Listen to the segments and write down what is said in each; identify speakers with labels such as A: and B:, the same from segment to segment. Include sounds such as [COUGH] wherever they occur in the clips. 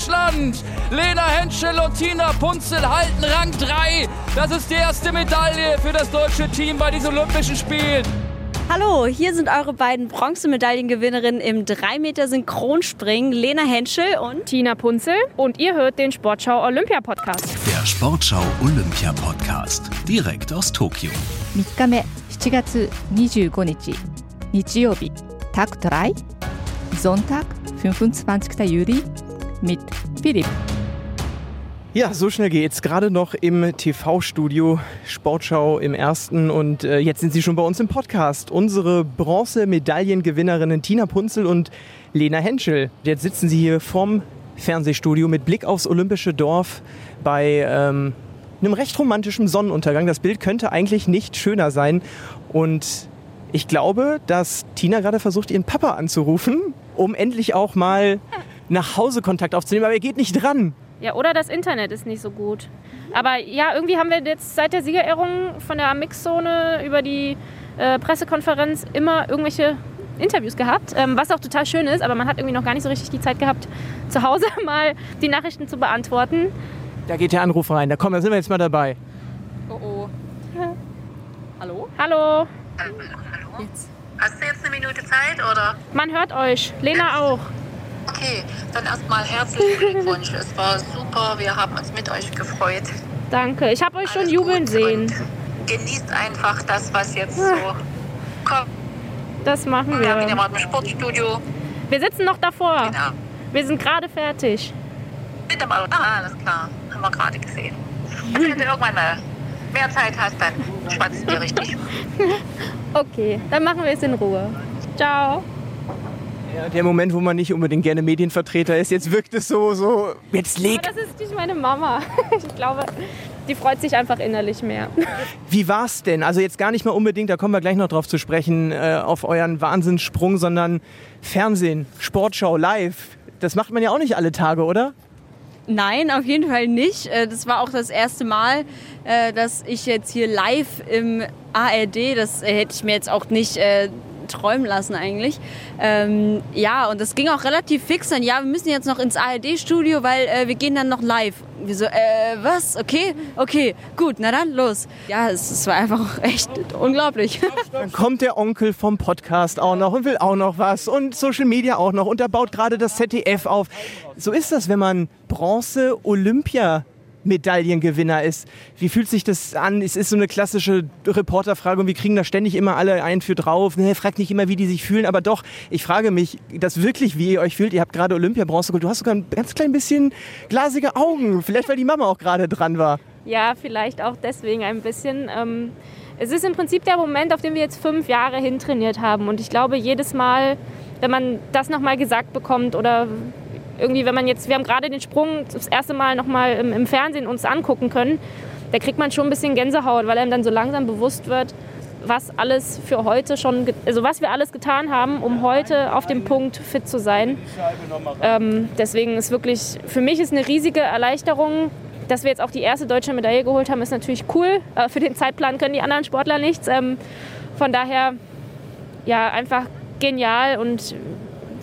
A: Deutschland. Lena Henschel und Tina Punzel halten Rang 3. Das ist die erste Medaille für das deutsche Team bei diesen Olympischen Spielen.
B: Hallo, hier sind eure beiden Bronzemedaillengewinnerinnen im 3 Meter Synchronspringen, Lena Henschel und
C: Tina Punzel. Und ihr hört den Sportschau Olympia Podcast.
D: Der Sportschau Olympia Podcast. Direkt aus Tokio.
E: 3日目7月25日日曜日 Tag 3 Sonntag 25. Juli mit Philipp.
F: Ja, so schnell geht's. Gerade noch im TV-Studio Sportschau im ersten und äh, jetzt sind Sie schon bei uns im Podcast. Unsere Bronzemedaillengewinnerinnen Tina Punzel und Lena Henschel. Jetzt sitzen Sie hier vorm Fernsehstudio mit Blick aufs Olympische Dorf bei ähm, einem recht romantischen Sonnenuntergang. Das Bild könnte eigentlich nicht schöner sein und ich glaube, dass Tina gerade versucht, ihren Papa anzurufen, um endlich auch mal nach Hause Kontakt aufzunehmen, aber er geht nicht dran.
C: Ja, oder das Internet ist nicht so gut. Aber ja, irgendwie haben wir jetzt seit der Siegerehrung von der Mixzone über die äh, Pressekonferenz immer irgendwelche Interviews gehabt, ähm, was auch total schön ist, aber man hat irgendwie noch gar nicht so richtig die Zeit gehabt, zu Hause [LAUGHS] mal die Nachrichten zu beantworten.
F: Da geht der Anruf rein. Da kommen, da sind wir jetzt mal dabei.
B: Oh oh. [LAUGHS] Hallo?
C: Hallo,
G: Hallo? Hast du jetzt eine Minute Zeit oder?
C: man hört euch. Lena auch.
G: Okay, dann erstmal herzlichen Glückwunsch. Es war super, wir haben uns mit euch gefreut.
C: Danke. Ich habe euch schon
G: Alles
C: jubeln
G: gut
C: sehen.
G: Genießt einfach das, was jetzt so kommt.
C: Das machen
G: Wir haben ihn ja
C: wir.
G: mal im Sportstudio.
C: Wir sitzen noch davor.
G: Genau.
C: Wir sind gerade fertig.
G: Bitte mal. Ah, alles klar. Haben wir gerade gesehen. Also, [LAUGHS] wenn du irgendwann mal mehr Zeit hast, dann schwatzt mir richtig. [LAUGHS]
C: Okay, dann machen wir es in Ruhe. Ciao.
F: Ja, der Moment, wo man nicht unbedingt gerne Medienvertreter ist, jetzt wirkt es so, so, jetzt leg.
C: Aber das ist nicht meine Mama. [LAUGHS] Ich glaube, die freut sich einfach innerlich mehr. [LAUGHS]
F: Wie war's denn? Also jetzt gar nicht mal unbedingt, da kommen wir gleich noch drauf zu sprechen, äh, auf euren Wahnsinnssprung, sondern Fernsehen, Sportschau, live. Das macht man ja auch nicht alle Tage, oder?
B: Nein, auf jeden Fall nicht. Äh, Das war auch das erste Mal, äh, dass ich jetzt hier live im ARD, das hätte ich mir jetzt auch nicht träumen lassen eigentlich. Ähm, ja, und das ging auch relativ fix dann. Ja, wir müssen jetzt noch ins ARD-Studio, weil äh, wir gehen dann noch live. Wir so, äh, was? Okay, okay, gut, na dann, los. Ja, es, es war einfach echt unglaublich. [LAUGHS]
F: Dann kommt der Onkel vom Podcast auch noch und will auch noch was und Social Media auch noch und er baut gerade das ZDF auf. So ist das, wenn man Bronze-Olympia Medaillengewinner ist. Wie fühlt sich das an? Es ist so eine klassische Reporterfrage und wir kriegen da ständig immer alle ein für drauf. Ne, fragt nicht immer, wie die sich fühlen, aber doch, ich frage mich das wirklich, wie ihr euch fühlt. Ihr habt gerade Olympia-Bronze geholt. Du hast sogar ein ganz klein bisschen glasige Augen. Vielleicht, weil die Mama auch gerade dran war.
C: Ja, vielleicht auch deswegen ein bisschen. Ähm, es ist im Prinzip der Moment, auf den wir jetzt fünf Jahre hintrainiert haben. Und ich glaube, jedes Mal, wenn man das nochmal gesagt bekommt oder irgendwie, wenn man jetzt, wir haben gerade den Sprung das erste Mal nochmal im, im Fernsehen uns angucken können, da kriegt man schon ein bisschen Gänsehaut, weil einem dann so langsam bewusst wird, was alles für heute schon, also was wir alles getan haben, um heute auf dem Punkt fit zu sein. Ähm, deswegen ist wirklich, für mich ist eine riesige Erleichterung, dass wir jetzt auch die erste deutsche Medaille geholt haben, ist natürlich cool. Äh, für den Zeitplan können die anderen Sportler nichts. Ähm, von daher, ja, einfach genial und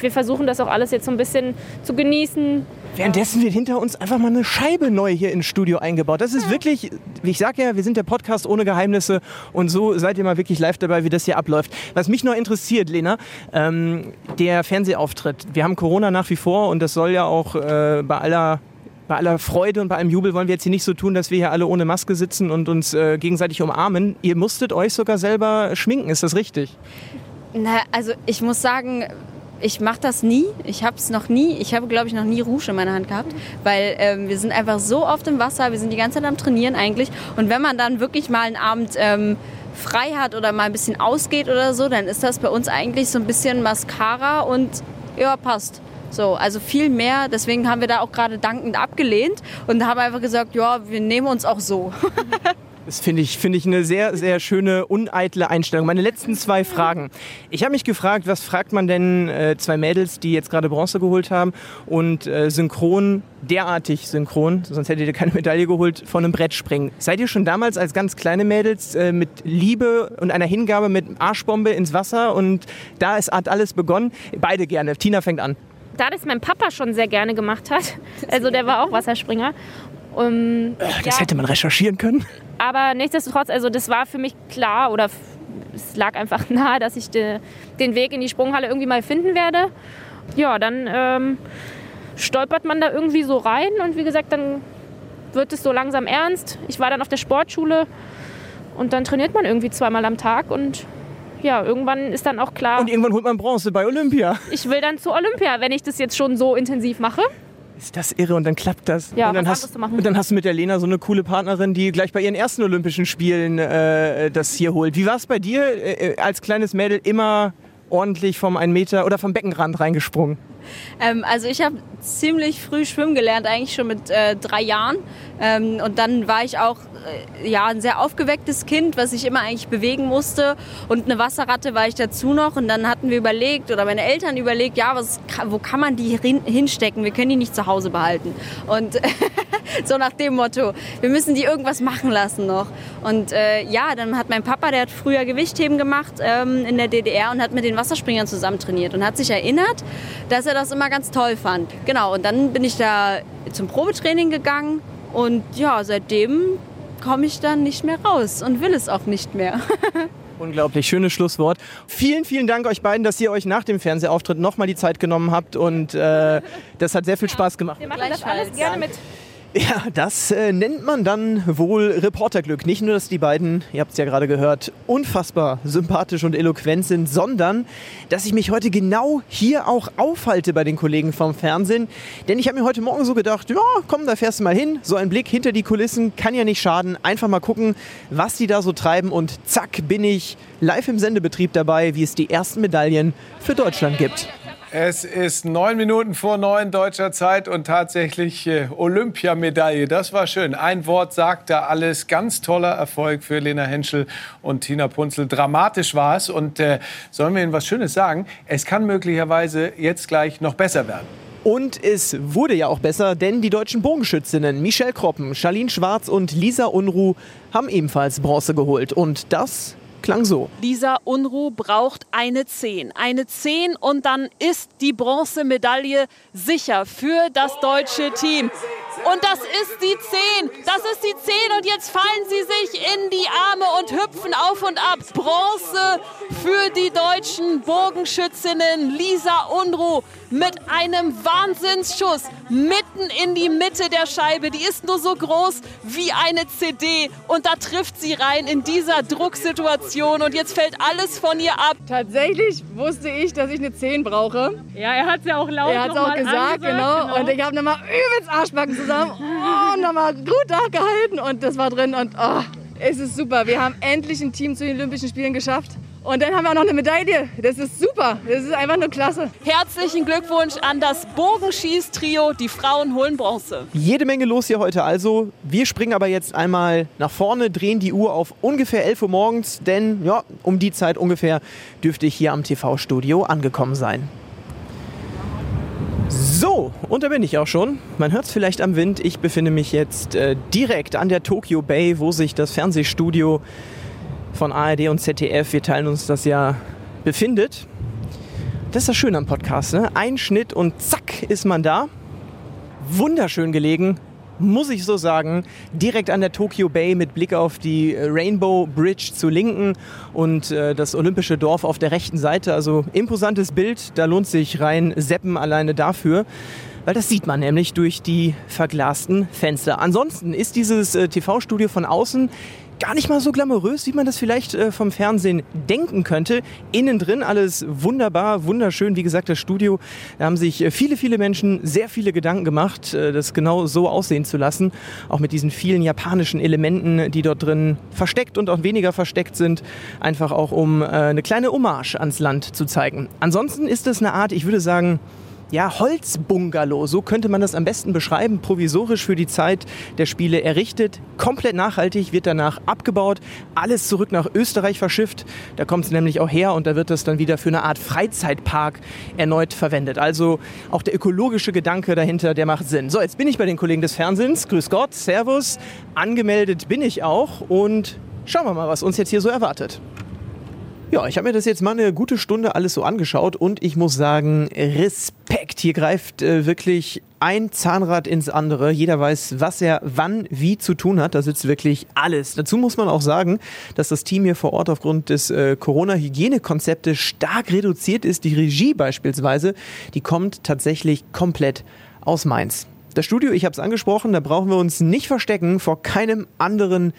C: wir versuchen das auch alles jetzt so ein bisschen zu genießen.
F: Währenddessen wird hinter uns einfach mal eine Scheibe neu hier ins Studio eingebaut. Das ist wirklich, wie ich sage ja, wir sind der Podcast ohne Geheimnisse und so seid ihr mal wirklich live dabei, wie das hier abläuft. Was mich noch interessiert, Lena, ähm, der Fernsehauftritt. Wir haben Corona nach wie vor und das soll ja auch äh, bei aller bei aller Freude und bei allem Jubel wollen wir jetzt hier nicht so tun, dass wir hier alle ohne Maske sitzen und uns äh, gegenseitig umarmen. Ihr musstet euch sogar selber schminken, ist das richtig?
B: Na, also ich muss sagen, ich mache das nie. Ich habe es noch nie. Ich habe, glaube ich, noch nie Rouge in meiner Hand gehabt, weil ähm, wir sind einfach so oft im Wasser. Wir sind die ganze Zeit am Trainieren eigentlich. Und wenn man dann wirklich mal einen Abend ähm, frei hat oder mal ein bisschen ausgeht oder so, dann ist das bei uns eigentlich so ein bisschen Mascara und ja, passt. So, also viel mehr. Deswegen haben wir da auch gerade dankend abgelehnt und haben einfach gesagt, ja, wir nehmen uns auch so. [LAUGHS]
F: Das finde ich, finde ich eine sehr, sehr schöne, uneitle Einstellung. Meine letzten zwei Fragen. Ich habe mich gefragt, was fragt man denn äh, zwei Mädels, die jetzt gerade Bronze geholt haben und äh, synchron, derartig synchron, sonst hättet ihr keine Medaille geholt, von einem Brett springen. Seid ihr schon damals als ganz kleine Mädels äh, mit Liebe und einer Hingabe mit Arschbombe ins Wasser und da ist, hat alles begonnen? Beide gerne. Tina fängt an.
C: da das mein Papa schon sehr gerne gemacht hat, [LAUGHS] also der war auch Wasserspringer. Um,
F: Das
C: ja,
F: hätte man recherchieren können.
C: aber nichtsdestotrotz, also das war für mich klar oder es lag einfach [LAUGHS] nahe, dass ich de, den Weg in die Sprunghalle irgendwie mal finden werde. Ja, dann ähm, stolpert man da irgendwie so rein und wie gesagt, dann wird es so langsam ernst. Ich war dann auf der Sportschule und dann trainiert man irgendwie zweimal am Tag und ja, irgendwann ist dann auch klar,
F: Und irgendwann holt man Bronze bei Olympia.
C: ich will dann zur Olympia, wenn ich das jetzt schon so intensiv mache.
F: Ist das irre und dann klappt das.
C: Ja,
F: und dann hast. Und dann hast du mit der Lena so eine coole Partnerin, die gleich bei ihren ersten Olympischen Spielen äh, das hier holt. Wie war es bei dir äh, als kleines Mädel immer ordentlich vom 1 Meter oder vom Beckenrand reingesprungen?
B: Ähm, also ich habe ziemlich früh schwimmen gelernt, eigentlich schon mit äh, drei Jahren. Ähm, und dann war ich auch äh, ja, ein sehr aufgewecktes Kind, was ich immer eigentlich bewegen musste. Und eine Wasserratte war ich dazu noch. Und dann hatten wir überlegt, oder meine Eltern überlegt, ja, was, wo kann man die hin- hinstecken? Wir können die nicht zu Hause behalten. Und [LAUGHS] so nach dem Motto, wir müssen die irgendwas machen lassen noch. Und äh, ja, dann hat mein Papa, der hat früher Gewichtheben gemacht ähm, in der DDR und hat mit den Wasserspringern zusammen trainiert und hat sich erinnert, dass er das immer ganz toll fand. Genau, und dann bin ich da zum Probetraining gegangen und ja, seitdem komme ich dann nicht mehr raus und will es auch nicht mehr. [LAUGHS]
F: Unglaublich, schönes Schlusswort. Vielen, vielen Dank euch beiden, dass ihr euch nach dem Fernsehauftritt nochmal die Zeit genommen habt und äh, das hat sehr viel Spaß gemacht.
C: Wir machen das alles gerne mit.
F: Ja, das äh, nennt man dann wohl Reporterglück. Nicht nur, dass die beiden, ihr habt es ja gerade gehört, unfassbar sympathisch und eloquent sind, sondern dass ich mich heute genau hier auch aufhalte bei den Kollegen vom Fernsehen. Denn ich habe mir heute Morgen so gedacht, ja, komm, da fährst du mal hin. So ein Blick hinter die Kulissen kann ja nicht schaden. Einfach mal gucken, was die da so treiben. Und zack, bin ich live im Sendebetrieb dabei, wie es die ersten Medaillen für Deutschland gibt.
H: Es ist neun Minuten vor neun deutscher Zeit und tatsächlich äh, Olympiamedaille. Das war schön. Ein Wort sagt da alles. Ganz toller Erfolg für Lena Henschel und Tina Punzel. Dramatisch war es. Und äh, sollen wir Ihnen was Schönes sagen? Es kann möglicherweise jetzt gleich noch besser werden.
F: Und es wurde ja auch besser, denn die deutschen Bogenschützinnen Michelle Kroppen, Charlene Schwarz und Lisa Unruh haben ebenfalls Bronze geholt. Und das klang so.
I: Lisa Unruh braucht eine 10. Eine 10 und dann ist die Bronzemedaille sicher für das deutsche Team. Und das ist die 10. Das ist die 10 und jetzt fallen sie sich in die Arme und hüpfen auf und ab. Bronze für die deutschen Bogenschützinnen Lisa Unruh mit einem Wahnsinnsschuss mitten in die Mitte der Scheibe. Die ist nur so groß wie eine CD und da trifft sie rein in dieser Drucksituation und jetzt fällt alles von ihr ab.
J: Tatsächlich wusste ich, dass ich eine 10 brauche.
I: Ja, er hat es ja auch laut
J: Er hat es auch gesagt, genau. Und ich habe nochmal übelst Arschbacken zusammen oh, und nochmal gut nachgehalten und das war drin. Und oh, es ist super. Wir haben endlich ein Team zu den Olympischen Spielen geschafft. Und dann haben wir auch noch eine Medaille. Das ist super. Das ist einfach nur klasse.
I: Herzlichen Glückwunsch an das Bogenschießtrio. Die Frauen holen Bronze.
F: Jede Menge los hier heute also. Wir springen aber jetzt einmal nach vorne, drehen die Uhr auf ungefähr 11 Uhr morgens, denn ja, um die Zeit ungefähr dürfte ich hier am TV-Studio angekommen sein. So, und da bin ich auch schon. Man hört es vielleicht am Wind. Ich befinde mich jetzt äh, direkt an der Tokyo Bay, wo sich das Fernsehstudio von ARD und ZDF, wir teilen uns das ja, befindet. Das ist das Schöne am Podcast. Ne? Ein Schnitt und zack ist man da. Wunderschön gelegen, muss ich so sagen. Direkt an der Tokyo Bay mit Blick auf die Rainbow Bridge zu linken und äh, das olympische Dorf auf der rechten Seite. Also imposantes Bild, da lohnt sich rein Seppen alleine dafür. Weil das sieht man nämlich durch die verglasten Fenster. Ansonsten ist dieses äh, TV-Studio von außen gar nicht mal so glamourös, wie man das vielleicht äh, vom Fernsehen denken könnte. Innen drin alles wunderbar, wunderschön. Wie gesagt, das Studio, da haben sich äh, viele, viele Menschen sehr viele Gedanken gemacht, äh, das genau so aussehen zu lassen. Auch mit diesen vielen japanischen Elementen, die dort drin versteckt und auch weniger versteckt sind. Einfach auch, um eine kleine Hommage ans Land zu zeigen. Ansonsten ist es eine Art, ich würde sagen, ja, Holzbungalow, so könnte man das am besten beschreiben, provisorisch für die Zeit der Spiele errichtet, komplett nachhaltig, wird danach abgebaut, alles zurück nach Österreich verschifft. Da kommt es nämlich auch her und da wird es dann wieder für eine Art Freizeitpark erneut verwendet. Also auch der ökologische Gedanke dahinter, der macht Sinn. So, jetzt bin ich bei den Kollegen des Fernsehens. Grüß Gott, Servus. Angemeldet bin ich auch und schauen wir mal, was uns jetzt hier so erwartet. Ja, ich habe mir das jetzt mal eine gute Stunde alles so angeschaut und ich muss sagen, Respekt perfekt. Hier greift äh, wirklich ein Zahnrad ins andere. Jeder weiß, was er wann wie zu tun hat. Da sitzt wirklich alles. Dazu muss man auch sagen, dass das Team hier vor Ort aufgrund des äh, Corona-Hygienekonzeptes stark reduziert ist. Die Regie beispielsweise, die kommt tatsächlich komplett aus Mainz. Das Studio, ich habe es angesprochen, da brauchen wir uns nicht verstecken vor keinem anderen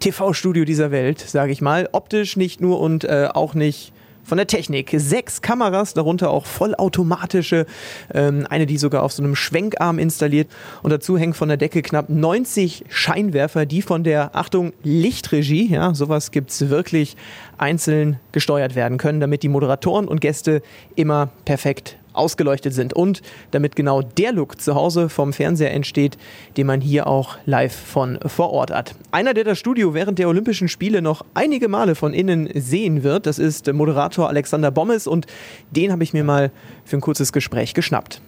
F: TV-Studio dieser Welt, sage ich mal. Optisch nicht nur und äh, auch nicht von der Technik. Sechs Kameras, darunter auch vollautomatische, ähm, eine, die sogar auf so einem Schwenkarm installiert. Und dazu hängen von der Decke knapp 90 Scheinwerfer, die von der, Achtung, Lichtregie, ja, sowas gibt's wirklich, einzeln gesteuert werden können, damit die Moderatoren und Gäste immer perfekt ausgeleuchtet sind und damit genau der Look zu Hause vom Fernseher entsteht, den man hier auch live von vor Ort hat. Einer, der das Studio während der Olympischen Spiele noch einige Male von innen sehen wird, das ist Moderator Alexander Bommes und den habe ich mir mal für ein kurzes Gespräch geschnappt.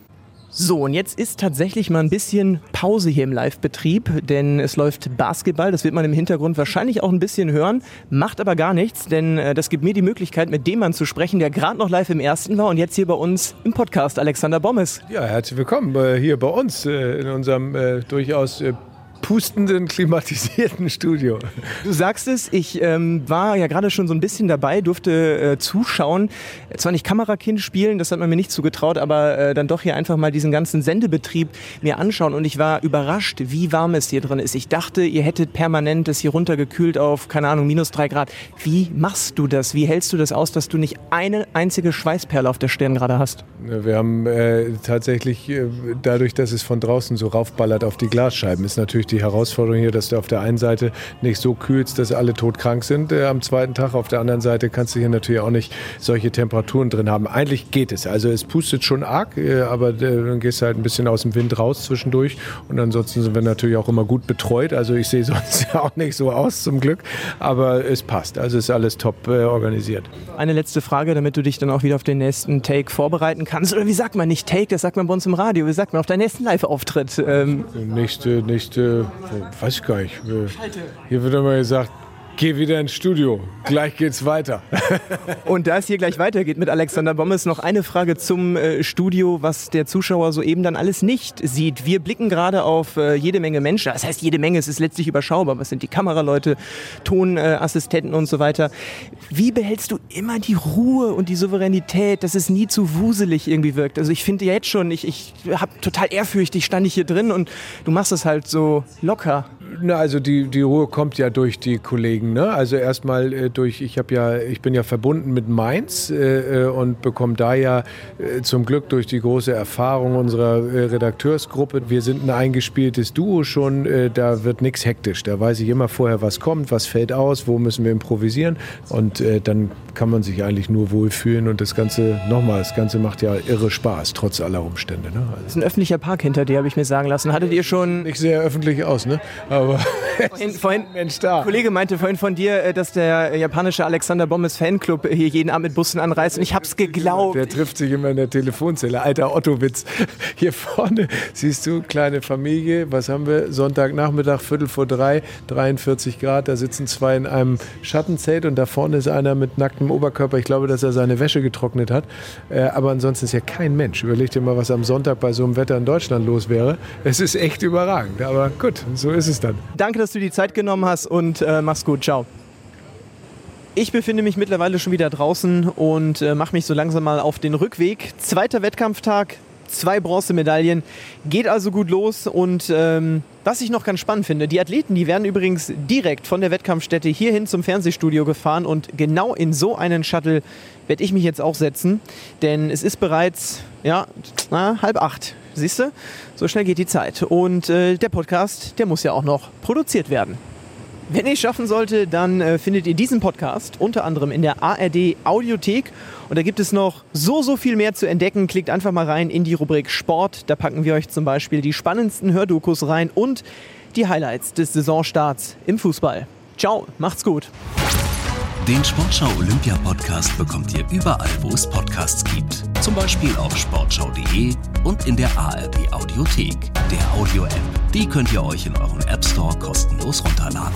F: So, und jetzt ist tatsächlich mal ein bisschen Pause hier im Live-Betrieb, denn es läuft Basketball. Das wird man im Hintergrund wahrscheinlich auch ein bisschen hören, macht aber gar nichts, denn äh, das gibt mir die Möglichkeit, mit dem Mann zu sprechen, der gerade noch live im ersten war und jetzt hier bei uns im Podcast, Alexander Bommes.
H: Ja, herzlich willkommen äh, hier bei uns äh, in unserem äh, durchaus äh, pustenden, klimatisierten Studio.
F: Du sagst es, ich ähm, war ja gerade schon so ein bisschen dabei, durfte äh, zuschauen. Zwar nicht Kamerakind spielen, das hat man mir nicht zugetraut, aber äh, dann doch hier einfach mal diesen ganzen Sendebetrieb mir anschauen und ich war überrascht, wie warm es hier drin ist. Ich dachte, ihr hättet permanent das hier runtergekühlt auf, keine Ahnung, minus drei Grad. Wie machst du das? Wie hältst du das aus, dass du nicht eine einzige Schweißperle auf der Stirn gerade hast?
H: Wir haben äh, tatsächlich, äh, dadurch, dass es von draußen so raufballert auf die Glasscheiben, ist natürlich die Herausforderung hier, dass du auf der einen Seite nicht so kühlst, dass alle todkrank sind äh, am zweiten Tag. Auf der anderen Seite kannst du hier natürlich auch nicht solche Temperaturen drin haben. Eigentlich geht es. Also es pustet schon arg, äh, aber äh, dann gehst du halt ein bisschen aus dem Wind raus zwischendurch. Und ansonsten sind wir natürlich auch immer gut betreut. Also ich sehe [LAUGHS] sonst ja auch nicht so aus zum Glück. Aber es passt. Also ist alles top äh, organisiert.
F: Eine letzte Frage, damit du dich dann auch wieder auf den nächsten Take vorbereiten kannst. Oder wie sagt man nicht Take? Das sagt man bei uns im Radio. Wie sagt man auf deinen nächsten Live-Auftritt?
H: Ähm nächste, nächste weiß ich gar nicht. Hier wird immer gesagt, geh wieder ins Studio. Gleich geht's weiter.
F: Und da es hier gleich weitergeht mit Alexander Bommes, noch eine Frage zum äh, Studio, was der Zuschauer soeben dann alles nicht sieht. Wir blicken gerade auf äh, jede Menge Menschen. Das heißt, jede Menge, es ist letztlich überschaubar. Was sind die Kameraleute, Tonassistenten äh, und so weiter. Wie behältst du immer die Ruhe und die Souveränität, dass es nie zu wuselig irgendwie wirkt? Also ich finde jetzt schon, ich, ich habe total ehrfürchtig, stand ich hier drin und du machst es halt so locker.
H: Na, also die, die Ruhe kommt ja durch die Kollegen. Ne? Also erstmal äh, durch, ich habe ja, ich bin ja verbunden mit Mainz äh, äh und bekomme da ja äh, zum Glück durch die große Erfahrung unserer äh, Redakteursgruppe. Wir sind ein eingespieltes Duo schon, äh, da wird nichts hektisch. Da weiß ich immer vorher, was kommt, was fällt aus, wo müssen wir improvisieren. Und dann kann man sich eigentlich nur wohlfühlen und das Ganze, nochmal, das Ganze macht ja irre Spaß, trotz aller Umstände. Ne?
F: Also das ist ein öffentlicher Park hinter dir, habe ich mir sagen lassen. Hattet ihr schon.
H: Nicht sehr öffentlich aus, ne? Aber
F: vorhin, vorhin, Mensch da. Kollege meinte vorhin von dir, äh, dass der japanische Alexander Bommes Fanclub hier jeden Abend mit Bussen anreist und ich hab's geglaubt.
H: Der trifft sich immer in der Telefonzelle. Alter Otto-Witz. [LAUGHS] Hier vorne siehst du, kleine Familie. Was haben wir? Sonntagnachmittag, Viertel vor drei, 43 Grad. Da sitzen zwei in einem Schattenzelt und da vorne ist einer mit nacktem Oberkörper. Ich glaube, dass er seine Wäsche getrocknet hat. Äh, aber ansonsten ist ja kein Mensch. Überleg dir mal, was am Sonntag bei so einem Wetter in Deutschland los wäre. Es ist echt überragend. Aber gut, so ist es dann.
F: Danke, dass du die Zeit genommen hast und äh, mach's gut. Ciao. Ich befinde mich mittlerweile schon wieder draußen und äh, mache mich so langsam mal auf den Rückweg. Zweiter Wettkampftag, zwei Bronzemedaillen. Geht also gut los und ähm, was ich noch ganz spannend finde, die Athleten, die werden übrigens direkt von der Wettkampfstätte hierhin zum Fernsehstudio gefahren und genau in so einen Shuttle werde ich mich jetzt auch setzen, denn es ist bereits ja, na, halb acht. Siehst du? So schnell geht die Zeit. Und äh, der Podcast, der muss ja auch noch produziert werden. Wenn ihr es schaffen sollte, dann äh, findet ihr diesen Podcast unter anderem in der ARD Audiothek. Und da gibt es noch so, so viel mehr zu entdecken. Klickt einfach mal rein in die Rubrik Sport. Da packen wir euch zum Beispiel die spannendsten Hördokus rein und die Highlights des Saisonstarts im Fußball. Ciao, macht's gut.
D: Den Sportschau Olympia Podcast bekommt ihr überall, wo es Podcasts gibt. Zum Beispiel auf sportschau.de und in der ARD Audiothek, der Audio-App. Die könnt ihr euch in euren App Store kostenlos runterladen.